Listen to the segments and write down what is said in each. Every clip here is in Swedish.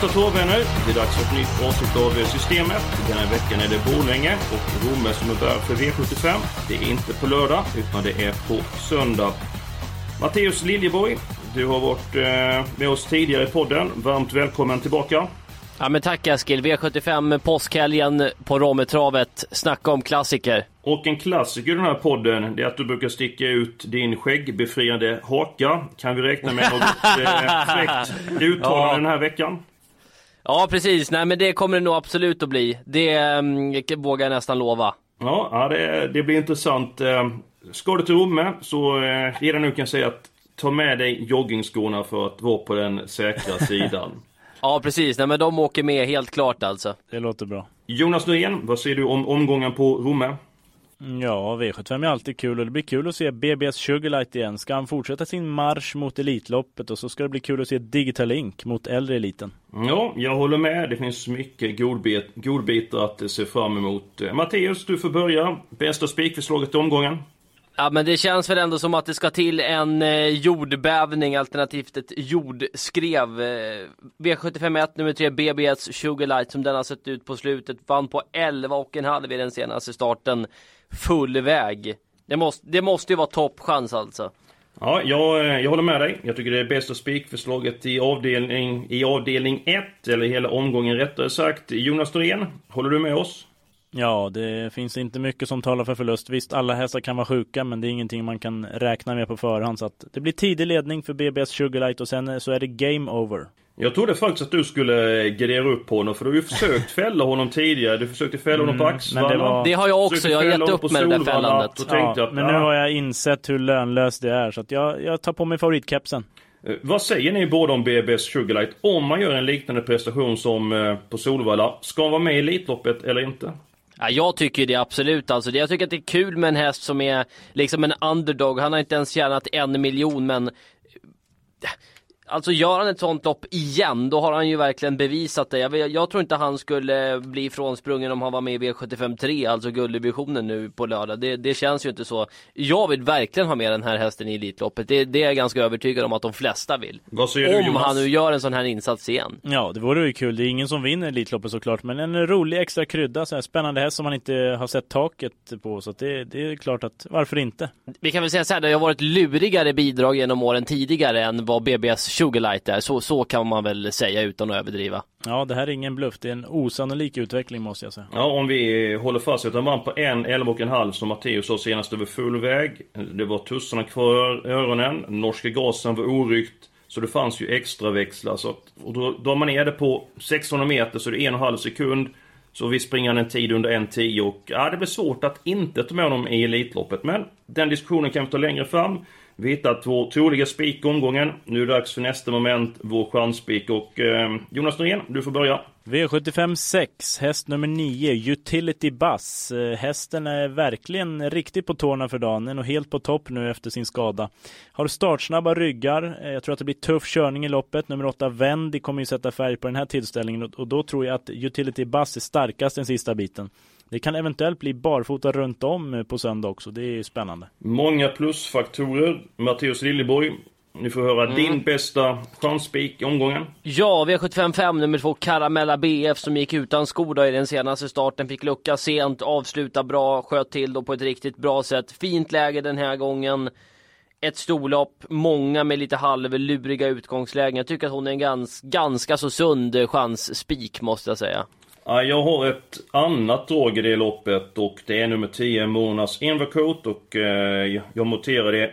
Bästa tårvänner, det är dags för ett nytt avsnitt av Systemet. Den här veckan är det Borlänge och Romme som är värd för V75. Det är inte på lördag, utan det är på söndag. Matteus Liljeborg, du har varit eh, med oss tidigare i podden. Varmt välkommen tillbaka. Ja men tack Eskil, V75 påskhelgen på Rommetravet. Snacka om klassiker. Och en klassiker i den här podden, det är att du brukar sticka ut din skäggbefriande haka. Kan vi räkna med något eh, fräckt uttalande Ja. den här veckan? Ja precis, nej men det kommer det nog absolut att bli. Det um, vågar jag nästan lova. Ja, det, det blir intressant. Eh, Ska du till Romme så eh, redan nu kan jag säga att ta med dig joggingskorna för att vara på den säkra sidan. Ja precis, nej men de åker med helt klart alltså. Det låter bra. Jonas Norén, vad säger du om omgången på Romme? Ja, V75 är alltid kul och det blir kul att se BBS Sugarlight igen. Ska han fortsätta sin marsch mot Elitloppet och så ska det bli kul att se Digital Link mot äldre eliten. Ja, jag håller med. Det finns mycket godbit, godbitar att se fram emot. Eh, Matteus, du får börja. Bästa spikförslaget i omgången? Ja men det känns väl ändå som att det ska till en eh, jordbävning alternativt ett jordskrev. Eh, V751 nummer 3 BBS Sugarlight som den har sett ut på slutet vann på 11,5 i den senaste starten. Full väg. Det måste, det måste ju vara toppchans alltså. Ja, jag, eh, jag håller med dig. Jag tycker det är bästa spikförslaget i avdelning, i avdelning 1, eller hela omgången rättare sagt. Jonas Norén, håller du med oss? Ja, det finns inte mycket som talar för förlust. Visst, alla hästar kan vara sjuka, men det är ingenting man kan räkna med på förhand. Så att det blir tidig ledning för BBS Sugarlight och sen så är det game over. Jag trodde faktiskt att du skulle gradera upp honom, för du har ju försökt fälla honom tidigare. Du försökte fälla honom på Mm, Axvalla. men det var- Det har jag också, jag har gett upp på med det där Solvalla. fällandet. Jag att, men nu har jag insett hur lönlöst det är, så att jag, jag tar på mig favoritkepsen. Eh, Vad säger ni båda om BBS Sugarlight? Om man gör en liknande prestation som eh, på Solvalla, ska han vara med i Elitloppet eller inte? Ja, jag tycker det absolut alltså. Jag tycker att det är kul med en häst som är liksom en underdog. Han har inte ens tjänat en miljon men Alltså gör han ett sånt lopp igen, då har han ju verkligen bevisat det. Jag, jag tror inte han skulle bli ifrånsprungen om han var med i V75 3, alltså gulddivisionen nu på lördag. Det, det känns ju inte så. Jag vill verkligen ha med den här hästen i Elitloppet. Det, det är jag ganska övertygad om att de flesta vill. Vad säger du Om Jonas? han nu gör en sån här insats igen. Ja, det vore ju kul. Det är ingen som vinner Elitloppet såklart, men en rolig extra krydda, så här spännande häst som man inte har sett taket på. Så att det, det är klart att, varför inte? Vi kan väl säga så här, det har varit lurigare bidrag genom åren tidigare än vad BBS Sugarlight är. Så, så kan man väl säga utan att överdriva. Ja, det här är ingen bluff. Det är en osannolik utveckling måste jag säga. Ja, om vi håller fast vid att han vann på en, elva och en halv som Matteus sa senast över full väg. Det var tussarna kvar i öronen. Norska gasen var oryckt. Så det fanns ju extra växlar. Så att, och då drar man ner det på 600 meter så det är en och en halv sekund. Så vi springer en tid under en tio och ja, det blir svårt att inte ta med honom i Elitloppet. Men den diskussionen kan vi ta längre fram. Vi hittat vår troliga spik i omgången. Nu är det dags för nästa moment, vår chansspik. Och eh, Jonas Norén, du får börja. V75 6, häst nummer 9, Utility Buzz. Eh, hästen är verkligen riktigt på tårna för dagen, Den är nog helt på topp nu efter sin skada. Har startsnabba ryggar, eh, jag tror att det blir tuff körning i loppet. Nummer 8, Wendy kommer ju sätta färg på den här tillställningen och- då tror jag att Utility Buzz är starkast den sista biten. Det kan eventuellt bli barfota runt om eh, på söndag också, det är ju spännande. Många plusfaktorer. Matteus Liljeborg, ni får höra din bästa chansspik i omgången. Ja, V755 nummer två Caramella BF som gick utan skor i den senaste starten. Fick lucka sent, avsluta bra, sköt till då på ett riktigt bra sätt. Fint läge den här gången. Ett storlopp, många med lite halvluriga utgångslägen. Jag tycker att hon är en gans, ganska så sund chansspik måste jag säga. Ja, jag har ett annat drag i det loppet och det är nummer 10, Monas Invercoat och eh, jag motiverar det,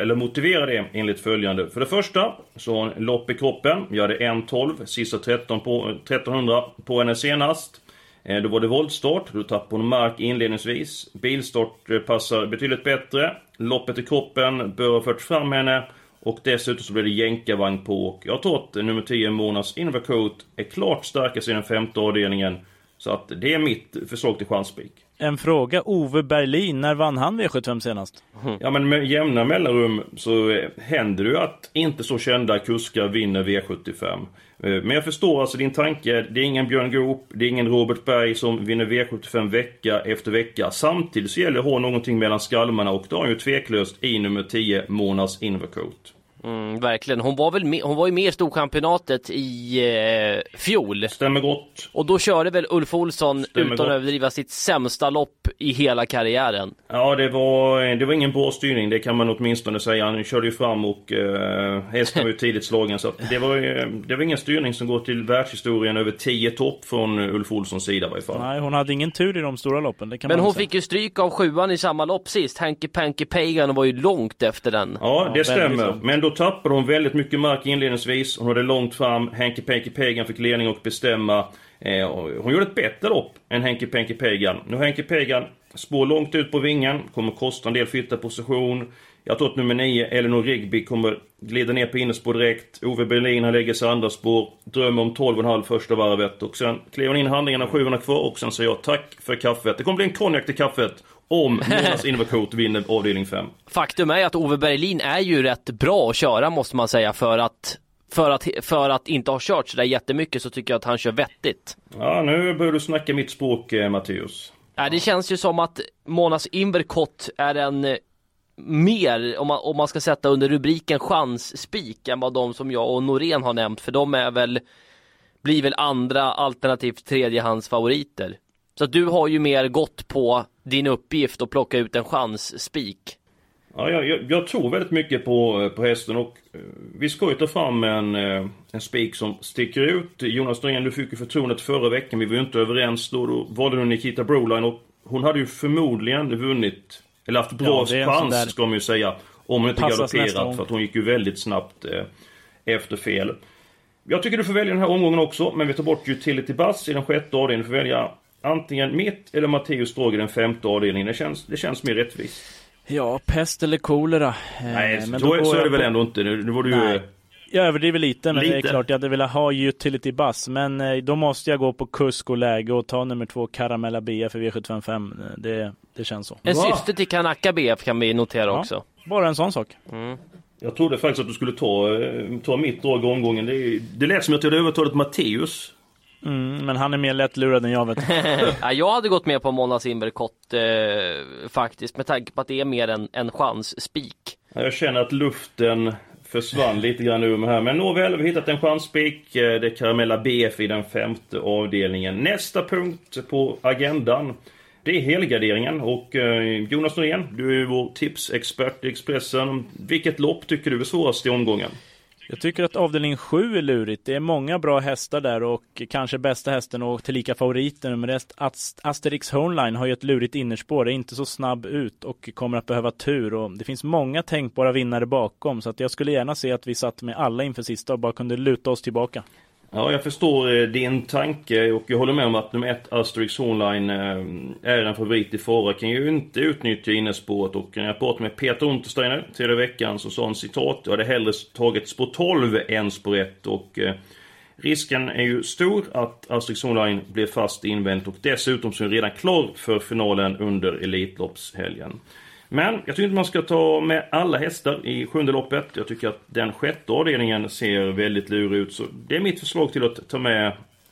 eller motiverar det enligt följande. För det första så har hon lopp i kroppen. Jag hade 1.12, sista 13 på, 1300 på henne senast. Eh, då var det voltstart, då tappade hon mark inledningsvis. Bilstart eh, passar betydligt bättre. Loppet i kroppen bör ha fört fram henne. Och dessutom så blir det jänkarvagn på. Och jag tror att nummer 10, Monas Invercoat, är klart starkast i den femte avdelningen. Så att det är mitt förslag till chanspik. En fråga, Ove Berlin, när vann han V75 senast? Ja men med jämna mellanrum så eh, händer det ju att inte så kända kuskar vinner V75. Eh, Men jag förstår alltså din tanke. Det är ingen Björn Goop, det är ingen Robert Berg som vinner V75 vecka efter vecka. Samtidigt så gäller det att ha någonting mellan skalmarna och det har han ju tveklöst i nummer 10, Monas Invercoat. Mm, verkligen. Hon var väl med, hon var ju med i Storchampionatet i eh, fjol. Stämmer gott. Och då körde väl Ulf Olsson, Stämmer utan gott. att överdriva, sitt sämsta lopp i hela karriären. Ja, det var, det var ingen bra styrning, det kan man åtminstone säga. Han körde ju fram och eh, hästen var ju tidigt slagen. Så det, var, det var ingen styrning som går till världshistorien över 10 topp från Ulf Olssons sida i varje fall. Nej, hon hade ingen tur i de stora loppen, det kan Men man hon säga. fick ju stryk av sjuan i samma lopp sist. Hanky Panky Pagan var ju långt efter den. Ja, det väldigt stämmer. Men då tappade hon väldigt mycket mark inledningsvis. Hon hade långt fram. Henke Penke Pagan fick ledning och bestämma. Eh, hon gjorde ett bättre lopp än Henke Penke Pagan. Nu har Henke Pagan spår långt ut på vingen. Kommer kosta en del flyttarposition. Jag tror att nummer 9, Elinor Rigby, kommer glida ner på innerspår direkt. Ove Berlin, han lägger sig andra spår. Drömmer om 12,5 första varvet. Och sen kliver hon in handlingarna 700 kvar och sen säger jag tack för kaffet. Det kommer bli en konjak till kaffet. Om Monas Invercoat vinner avdelning 5. Faktum är att Ove Berlin är ju rätt bra att köra måste man säga för att för att, för att inte ha kört sådär jättemycket så tycker jag att han kör vettigt. Ja, nu börjar du snacka mitt språk, eh, Matteus. Ja, det känns ju som att Monas Inverkott är en eh, mer, om man, om man ska sätta under rubriken chansspik än vad de som jag och Norén har nämnt, för de är väl, blir väl andra alternativt tredjehandsfavoriter. Så att du har ju mer gått på din uppgift och plocka ut en chansspik. Ja, jag, jag, jag tror väldigt mycket på, eh, på hästen och eh, vi ska ju ta fram en, eh, en spik som sticker ut. Jonas Norén, du fick ju förtroendet förra veckan. Vi var ju inte överens då. Då valde du Nikita Broline och hon hade ju förmodligen vunnit, eller haft bra Ja, chans där- ska man ju säga. Om hon inte galopperat för att hon gick ju väldigt snabbt eh, efter fel. Jag tycker du får välja den här omgången också, men vi tar bort Utility Bus i den sjätte avdelningen. Du får välja antingen mitt eller Matteus Drag i den femte avdelningen. Det känns, det känns mer rättvist. Ja, pest eller kolera. Eh, Nej, men då går så är det väl på- ändå inte. Nu, nu var du ju... Jag överdriver lite, men det är Lite. klart jag hade velat ha utility bus. Men eh, då måste jag gå på kusk och läge och ta nummer två Caramella BF för V755. Eh, Det, det känns så. En syster till Kanaka BF kan vi notera Ja. också. Bara en sån sak. Jag trodde faktiskt att du skulle ta, eh, ta mitt drag omgången. Det, det lät som att jag hade övertalat Matteus. Mm, men han är mer lättlurad än jag vet. Ja, jag hade gått med på Monas Inverkott eh, faktiskt med tanke på att det är mer en, en chansspik. Jag känner att luften försvann lite grann ur mig här. Men nåväl, vi har hittat en chanspik. Eh, Det är Caramella BF i den femte avdelningen. Nästa punkt på agendan. Det är helgarderingen och eh, Jonas Norén, du är ju vår tipsexpert i Expressen. Vilket lopp tycker du är svårast i omgången? Jag tycker att avdelning 7 är lurigt. Det är många bra hästar där och kanske bästa hästen och tillika favoriten nummer ett. Asterix Hornline har ju ett lurigt innerspår, Det är inte så snabb ut och kommer att behöva tur och det finns många tänkbara vinnare bakom så att jag skulle gärna se att vi satt med alla inför sista och bara kunde luta oss tillbaka. Ja, jag förstår eh, din tanke och jag håller med om att nummer ett, Asterix Hornline, eh, är en favorit i fara. Kan ju inte utnyttja innespåret och när jag pratade med Peter Untersteiner tidigare veckan så sa han citat, jag hade hellre tagit spår 12 än spår 1 och eh, risken är ju stor att Asterix Hornline blir fast invänt och dessutom så är redan klar för finalen under Elitloppshelgen. Men jag tycker inte man ska ta med alla hästar i sjunde loppet. Jag tycker att den sjätte avdelningen ser väldigt lurig ut. Så det är mitt förslag till att ta med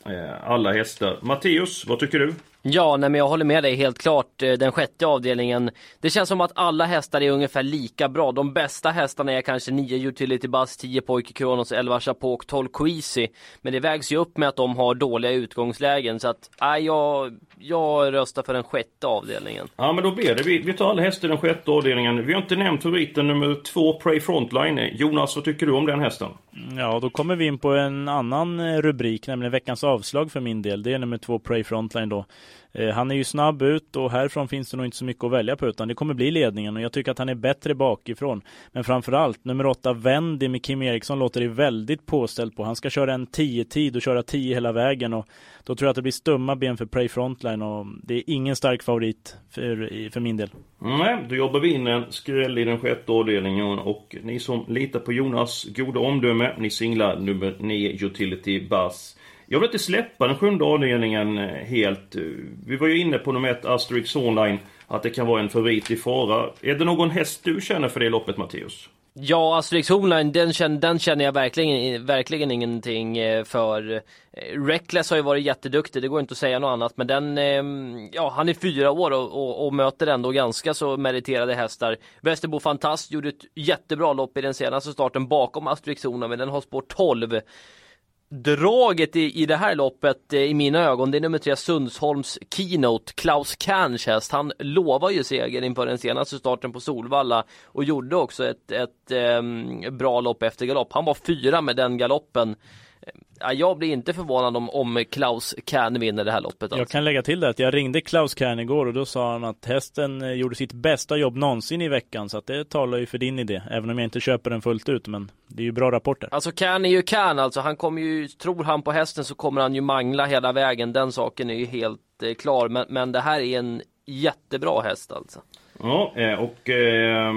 eh, alla hästar. Matteus, vad tycker du? Ja, nej, men jag håller med dig helt klart. Eh, Den sjätte avdelningen. Det känns som att alla hästar är ungefär lika bra. De bästa hästarna är kanske 9 Utility Buzz, 10 Pojke Kronos, 11 Chapouk, 12 Queasy. Men det vägs ju upp med att de har dåliga utgångslägen. Så att, nej, jag, jag röstar för den sjätte avdelningen. Ja men då blir det. Vi, vi tar alla hästar i den sjätte avdelningen. Vi har inte nämnt favoriten nummer två, Pray Frontline. Jonas, vad tycker du om den hästen? Ja, då kommer vi in på en annan eh, rubrik, nämligen veckans avslag för min del. Det är nummer två Pray Frontline då. Eh, han är ju snabb ut och härifrån finns det nog inte så mycket att välja på utan det kommer bli ledningen och jag tycker att han är bättre bakifrån. Men framförallt nummer åtta Wendy med Kim Eriksson låter det väldigt påställt på. Han ska köra en 10-tid och köra 10 hela vägen och då tror jag att det blir stumma ben för Pray Frontline och det är ingen stark favorit för, för min del. Nej, då jobbar vi in en skräll i den sjätte avdelningen och ni som litar på Jonas goda omdöme, ni singlar nummer 9 Utility Buzz. Jag vill inte släppa den sjunde avdelningen eh, helt. Vi var ju inne på nummer ett Asterix Online, att det kan vara en favorit i fara. Är det någon häst du känner för det loppet Matteus? Ja, Asterix Online, den känner, den känner jag verkligen, verkligen ingenting eh, för. Eh, Reckless har ju varit jätteduktig, det går inte att säga något annat, men den, ja, han är fyra år och, och, och möter ändå ganska så meriterade hästar. Västerbo Fantast gjorde ett jättebra lopp i den senaste starten bakom Asterix Online, men den har spår 12 draget i, i det här loppet eh, i mina ögon, det är nummer tre Sundsholms Keynote, Klaus Kern's häst. Han lovar ju seger inför den senaste starten på Solvalla och gjorde också ett, ett eh, bra lopp efter galopp. Han var fyra med den galoppen jag blir inte förvånad om, om Klaus Kern vinner det här loppet. Alltså. Jag kan lägga till det att jag ringde Klaus Kern igår och då sa han att hästen eh, gjorde sitt bästa jobb någonsin i veckan. Så att det talar ju för din idé, även om jag inte köper den fullt ut. Men det är ju bra rapporter. Alltså Kern är ju Kern alltså. Han kommer ju, tror han på hästen så kommer han ju mangla hela vägen. Den saken är ju helt eh, klar. Men, men det här är en jättebra häst alltså. Ja, eh, och eh,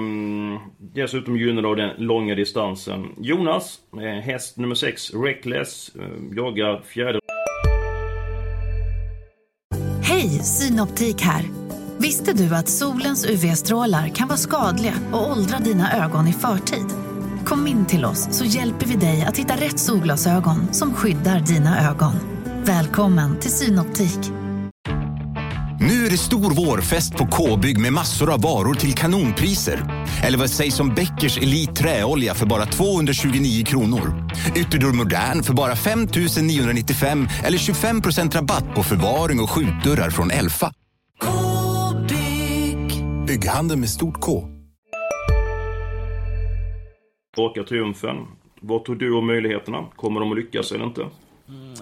dessutom gynnar då den långa distansen. Jonas, eh, häst nummer 6, Reckless, eh, jagar fjärde. Hej, Synoptik här. Visste du att solens UV-strålar kan vara skadliga och åldra dina ögon i förtid? Kom in till oss så hjälper vi dig att hitta rätt solglasögon som skyddar dina ögon. Välkommen till Synoptik. Nu är det stor vårfest på K-bygg med massor av varor till kanonpriser. Eller vad sägs om Bäckers Elite Träolja för bara 229 kronor? Ytterdörr Modern för bara 5 995 eller 25% rabatt på förvaring och skjutdörrar från Elfa. K-bygg. Bygghandeln med stort K. Raka triumfen. Vad tror du om möjligheterna? Kommer de att lyckas eller inte?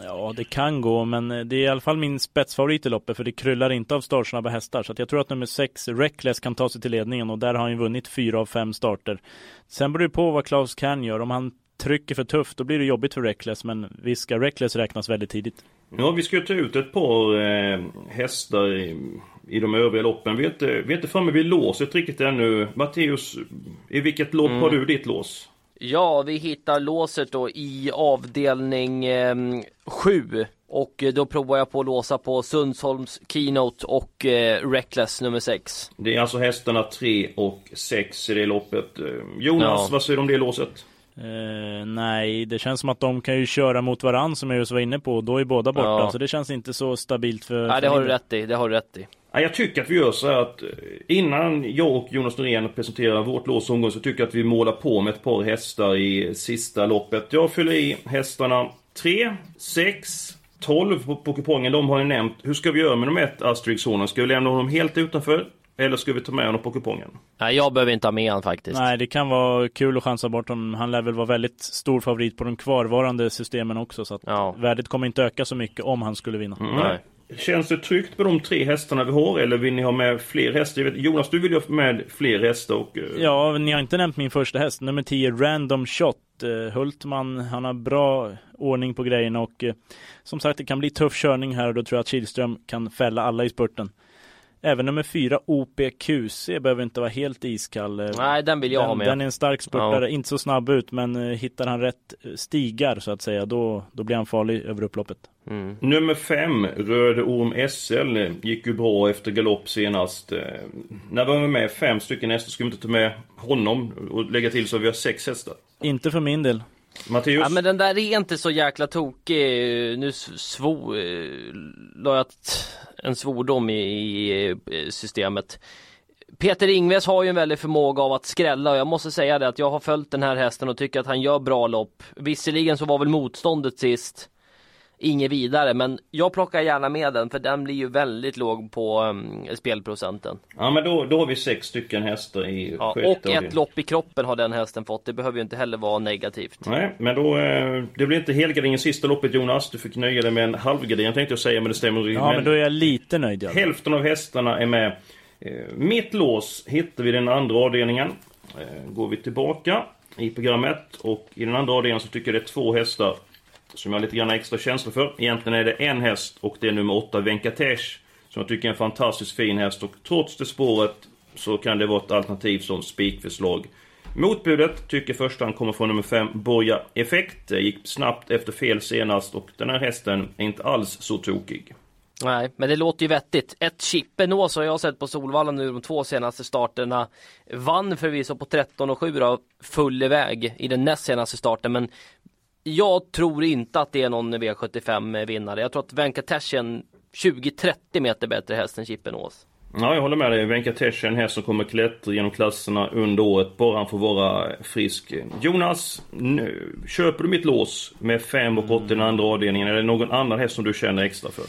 Ja, det kan gå, men det är i alla fall min spetsfavorit i loppet för det kryllar inte av startsnabba hästar. Så jag tror att nummer 6, Reckless, kan ta sig till ledningen och där har han ju vunnit fyra av fem starter. Sen beror det på vad Klaus kan gör. Om han trycker för tufft, då blir det jobbigt för Reckless, men visst ska Reckless räknas väldigt tidigt. Ja, vi ska ta ut ett par eh, hästar i, i de övriga loppen. Vi är inte, vi är inte framme vid låset riktigt ännu. Matteus, i vilket lopp mm. har du ditt lås? Ja, vi hittar låset då i avdelning 7 eh, och då provar jag på att låsa på Sundsholms Keynote och eh, Reckless nummer 6. Det är alltså hästarna 3 och 6 i det loppet. Eh, Jonas, ja. vad säger du om det låset? Uh, nej, det känns som att de kan ju köra mot varandra som jag just var inne på då är båda borta. Ja. Så det känns inte så stabilt för... Nej, det har du rätt i. Det har du rätt i. Jag tycker att vi gör så här att eh, innan jag och Jonas Norén presenterar vårt lås omgång så tycker jag att vi målar på med ett par hästar i sista loppet. Jag fyller i hästarna 3, 6, 12 på, på kupongen. De har ni nämnt. Hur ska vi göra med de ett Asterix Honan? Ska vi lämna honom helt utanför? Eller ska vi ta med honom på kupongen? Nej, jag behöver inte ha med honom faktiskt. Nej, det kan vara kul att chansa bort honom. Han lär väl vara väldigt stor favorit på de kvarvarande systemen också. Så att ja. värdet kommer inte öka så mycket om han skulle vinna. Mm. Nej. Känns det tryggt med de tre hästarna vi har eller vill ni ha med fler hästar? Vet, Jonas, du vill ju ha med fler hästar och... Uh... Ja, ni har inte nämnt min första häst, nummer 10, Random Shot. Uh, Hultman, han har bra ordning på grejerna och uh, som sagt, det kan bli tuff körning här och då tror jag att Kihlström kan fälla alla i spurten. Även nummer fyra OPQC behöver inte vara helt iskall. Nej, den vill jag den, ha med. Den är en stark spurtare, ja. inte så snabb ut, men uh, hittar han rätt stigar så att säga, då, då blir han farlig över upploppet. Mm. Nummer fem, Röde Orm SL, gick ju bra efter galopp senast. Eh, när vi har med fem stycken hästar, ska vi inte ta med honom och lägga till så vi har sex hästar? Inte för min del. Matteus? Ja men den där är inte så jäkla tokig. Nu svor, eh, la jag en svordom i, i eh, systemet. Peter Ingves har ju en väldig förmåga av att skrälla och jag måste säga det att jag har följt den här hästen och tycker att han gör bra lopp. Visserligen så var väl motståndet sist inget vidare men jag plockar gärna med den för den blir ju väldigt låg på um, spelprocenten. Ja men då, då har vi sex stycken hästar i ja, Och ett lopp i kroppen har den hästen fått. Det behöver ju inte heller vara negativt. Nej men då, eh, det blir inte helgardering sista loppet Jonas. Du fick nöja dig med en halvgardering tänkte jag säga men det stämmer Ja men, men då är jag lite nöjd. Jag. Hälften av hästarna är med. Eh, mitt lås hittar vi den andra avdelningen. Eh, går vi tillbaka i programmet och i den andra avdelningen så tycker jag det är två hästar som jag har lite grann extra känsla för. Egentligen är det en häst och det är nummer 8 Venkatesh. Som jag tycker är en fantastiskt fin häst och trots det spåret så kan det vara ett alternativ som spikförslag. Motbudet tycker första kommer från nummer 5 Boja Effekt. Det gick snabbt efter fel senast och den här hästen är inte alls så tokig. Nej, men det låter ju vettigt. Ett Chippenås har jag sett på Solvalla nu de två senaste starterna. Vann förvisso på 13 och 7 då, full iväg i den näst senaste starten, men jag tror inte att det är någon V75 vinnare. Jag tror att Venkatesh är en 20-30 meter bättre häst än Chippenås. Ja, jag håller med dig. Venkatesh är en häst som kommer klättra genom klasserna under året, bara han får vara frisk. Jonas, nu, köper du mitt lås med 5 och 8 i den andra avdelningen? Är det någon annan häst som du känner extra för?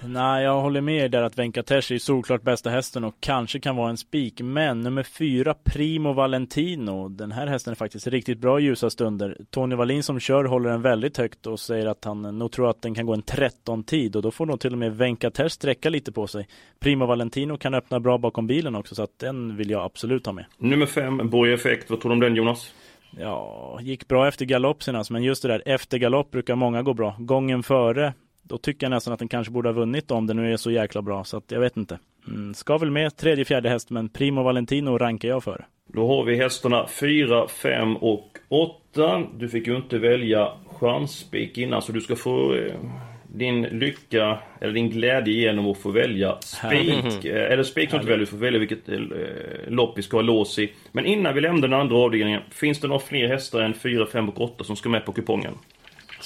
Nej, jag håller med er där att Venkatesh är solklart bästa hästen och kanske kan vara en spik. Men nummer fyra, Primo Valentino. Den här hästen är faktiskt riktigt bra i ljusa stunder. Tony Wallin som kör håller den väldigt högt och säger att han nog tror att den kan gå en 13 tid och då får nog till och med Venkatesh sträcka lite på sig. Primo Valentino kan öppna bra bakom bilen också så att den vill jag absolut ha med. Nummer fem, Borg Effekt. Vad tror du om den Jonas? Ja, gick bra efter galopp senast, men just det där efter galopp brukar många gå bra. Gången före då tycker jag nästan att den kanske borde ha vunnit om den nu är så jäkla bra. Så att jag vet inte. Mm, ska väl med tredje, fjärde häst, men Primo Valentino rankar jag för. Då har vi hästarna 4, 5 och 8. Du fick ju inte välja chansspik innan, så du ska få eh, din lycka, eller din glädje genom att få välja spik. Eh, eller spik som du väljer, du får välja vilket eh, lopp vi ska ha lås i. Men innan vi lämnar den andra avdelningen, finns det några fler hästar än 4, 5 och 8 som ska med på kupongen?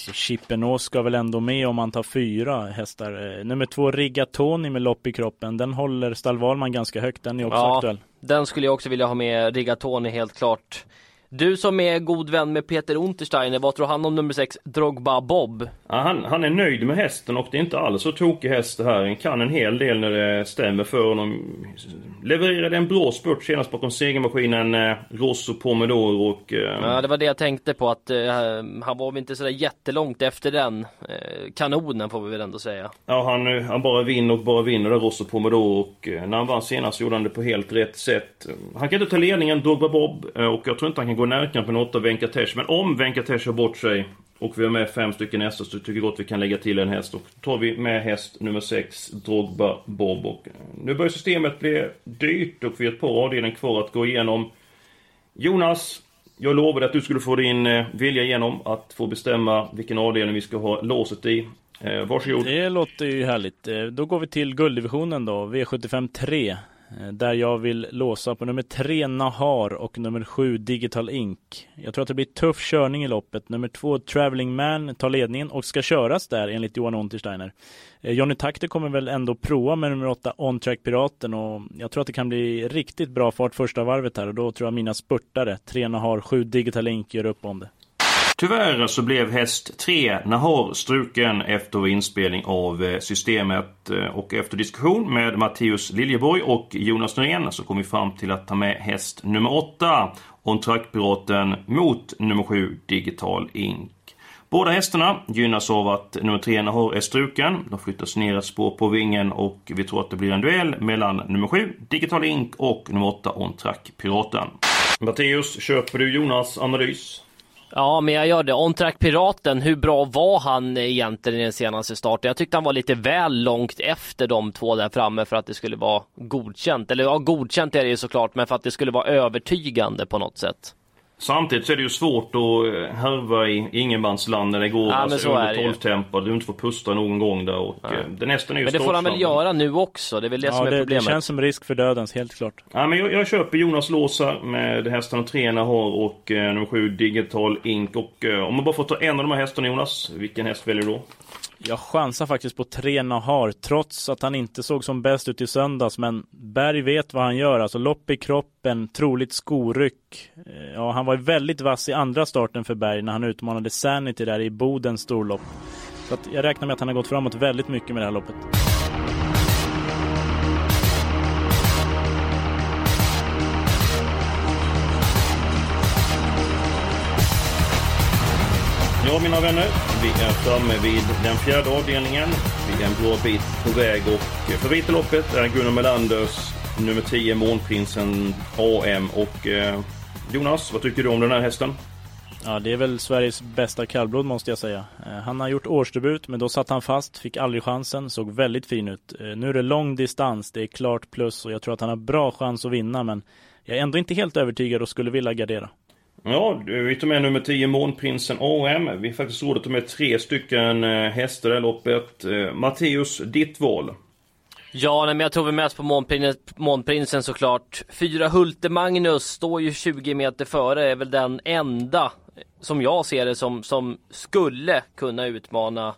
Så Chippenås ska väl ändå med om man tar fyra hästar. Eh, nummer två Rigatoni med lopp i kroppen. Den håller Stall ganska högt. Den är också ja, aktuell. Den skulle jag också vilja ha med Rigatoni helt klart. Du som är god vän med Peter Untersteiner, vad tror han om nummer 6, Drogba Bob? Ja, han, han är nöjd med hästen och det är inte alls så tokig häst det här. Han kan en hel del när det stämmer för honom. Levererade en bra spurt senast bakom segermaskinen eh, Rosso Pomodoro och... Eh... Ja, det var det jag tänkte på att eh, han var väl inte sådär jättelångt efter den eh, kanonen får vi väl ändå säga. Ja, han, eh, han bara vinner och bara vinner där Rosso Pomodoro och eh, när han vann senast gjorde han det på helt rätt sätt. Han kan inte ta ledningen, Drogba Bob, och jag tror inte han kan gå närkamp med åtta Venkatesh. Men om Venkatesh har bort sig och vi har med fem stycken hästar så tycker jag gott vi kan lägga till en häst. Och tar vi med häst nummer 6, Drogba Bob. Och nu börjar systemet bli dyrt och vi har ett par avdelningar kvar att gå igenom. Jonas, jag lovade att du skulle få din eh, vilja igenom att få bestämma vilken avdelning vi ska ha låset i. Eh, varsågod. Det låter ju härligt. Eh, då går vi till gulddivisionen då, V75 3. Eh, där jag vill låsa på nummer 3 Nahar och nummer 7 Digital Ink. Jag tror att det blir tuff körning i loppet. Nummer 2 Traveling Man tar ledningen och ska köras där enligt Johan Untersteiner. Eh, Johnny Takter kommer väl ändå prova med nummer 8 On Track Piraten och jag tror att det kan bli riktigt bra fart första varvet här och då tror jag mina spurtare 3 Nahar, 7 Digital Ink gör upp om det. Tyvärr så blev häst 3 Nahar struken efter inspelning av eh, systemet eh, och efter diskussion med Matteus Liljeborg och Jonas Norén så kom vi fram till att ta med häst nummer 8 On-Track-piraten mot nummer 7 Digital Ink. Båda hästarna gynnas av att nummer 3 Nahar är struken. De flyttas ner ett spår på vingen och vi tror att det blir en duell mellan nummer 7 Digital Ink och nummer 8 On-Track-piraten. Matteus, köper du Jonas analys? Ja, men jag gör det. On-track Piraten, hur bra var han egentligen i den senaste starten? Jag tyckte han var lite väl långt efter de två där framme för att det skulle vara godkänt. Eller ja, godkänt är det ju såklart, men för att det skulle vara övertygande på något sätt. Samtidigt så är det ju svårt att eh, härva i ingenmansland när det går ja, alltså under 12 tempo. Du inte får pusta någon gång där och ja. Eh, den nästan är ju Men det får han väl göra nu också? Det är väl det ja, som är det, problemet. det känns som risk för dödens, helt klart. Ja, men jag, jag köper Jonas Låsar med hästarna Trena har och eh, nummer 7 Digital Ink. Och eh, om man bara får ta en av de här hästarna Jonas, vilken häst väljer du då? Jag chansar faktiskt på tre Nahar trots att han inte såg som bäst ut i söndags. Men Berg vet vad han gör. Alltså lopp i kroppen, troligt skoryck. Eh, ja, han var väldigt vass i andra starten för Berg när han utmanade Sanity där i Bodens storlopp. Så att jag räknar med att han har gått framåt väldigt mycket med det här loppet. Ja, mina vänner, vi är framme vid den fjärde avdelningen. Vi är en bra bit på väg och loppet är Gunnar Melanders nummer 10, Månprinsen AM. Och eh, Jonas, vad tycker du om den här hästen? Ja, det är väl Sveriges bästa kallblod måste jag säga. Eh, han har gjort årsdebut, men då satt han fast, fick aldrig chansen, såg väldigt fin ut. Eh, nu är det lång distans, det är klart plus och jag tror att han har bra chans att vinna, men jag är ändå inte helt övertygad och skulle vilja gardera. Ja, vi tar med nummer 10, Månprinsen AM. Vi har faktiskt råd att ta med tre stycken eh, hästar i det här loppet. Eh, Matteus, ditt val? Ja, nej, men jag tror väl mest på Månprinsen, Månprinsen såklart. Fyra Hulte Magnus står ju 20 meter före, är väl den enda som jag ser det som, som skulle kunna utmana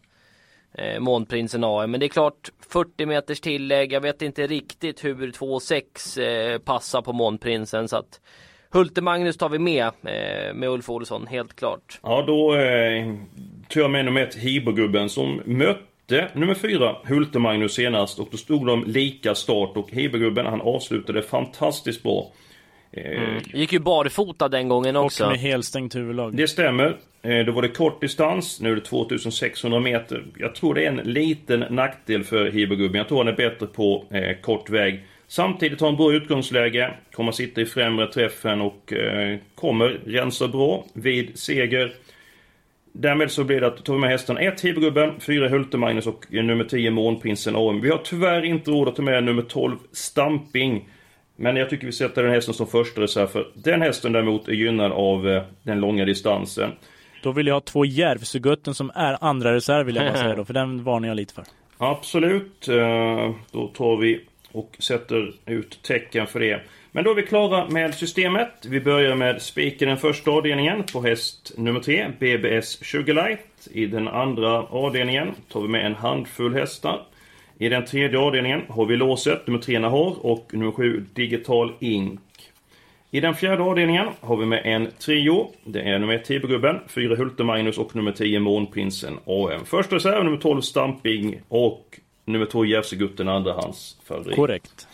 eh, Månprinsen AM. Men det är klart 40 meters tillägg. Jag vet inte riktigt hur 2,6 eh, passar på Månprinsen så att Hulte Magnus tar vi med eh, med Ulf Olsson helt klart. Ja då eh, tar jag med nummer ett Hibergubben som mötte nummer fyra Hulte Magnus senast och då stod de lika start och Hibergubben han avslutade fantastiskt bra. Mm. Gick ju barfota den gången också. Och med helstängt huvudlag. Det stämmer. Eh, då var det kort distans, nu är det 2600 meter. Jag tror det är en liten nackdel för Hibergubben. Jag tror han är bättre på eh, kort väg. Samtidigt har han bra utgångsläge, kommer sitta i främre träffen och eh, kommer rensa bra vid seger. Därmed så blir det att tar vi med hästen 1 Hibergubben, 4 Hulte Magnus och nummer 10 Månprinsen AM. Vi har tyvärr inte råd att ta med nummer 12 Stamping. Men jag tycker vi sätter den hästen som första reserv för den hästen däremot är gynnad av eh, den långa distansen. Då vill jag ha två Järvsögutten som är andra reserv vill jag bara säga då, för den varnar jag lite för. Absolut, eh, då tar vi och sätter ut tecken för det. Men då är vi klara med systemet. Vi börjar med spiken den första avdelningen på häst nummer 3, BBS Sugarlight. I den andra avdelningen tar vi med en handfull hästar. I den tredje avdelningen har vi låset nummer 3 Nahor och nummer 7 Digital Ink. I den fjärde avdelningen har vi med en trio. Det är nummer 1 Tibergubben, 4 Hulte Magnus och nummer 10 Månprinsen AM. Första reserv nummer 12 Stamping och nummer 2 Järvsögutten andrahandsfavorit. Korrekt.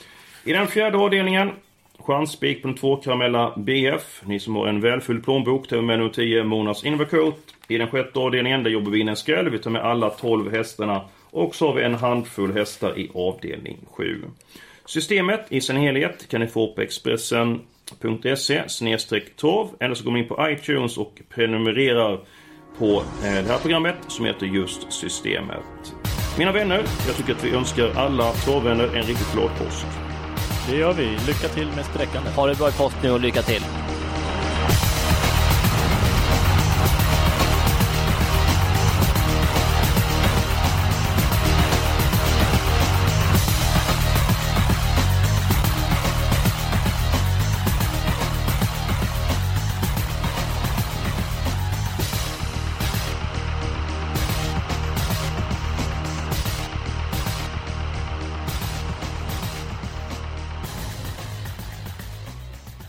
I den fjärde avdelningen Chansspik på den två karamella BF. Ni som har en välfylld plånbok tar med nummer 10 Monas Invercoat. I den sjätte avdelningen där jobbar vi in en skräll. Vi tar med alla 12 hästarna och så har vi en handfull hästar i avdelning 7. Systemet i sin helhet kan ni få på Expressen.se torv eller så går ni in på iTunes och prenumererar på eh, det här programmet som heter just Systemet. Mina vänner, jag tycker att vi önskar alla travvänner en riktigt glad påsk. Det gör vi. Lycka till med sträckandet. Ha det bra i påsk nu och lycka till.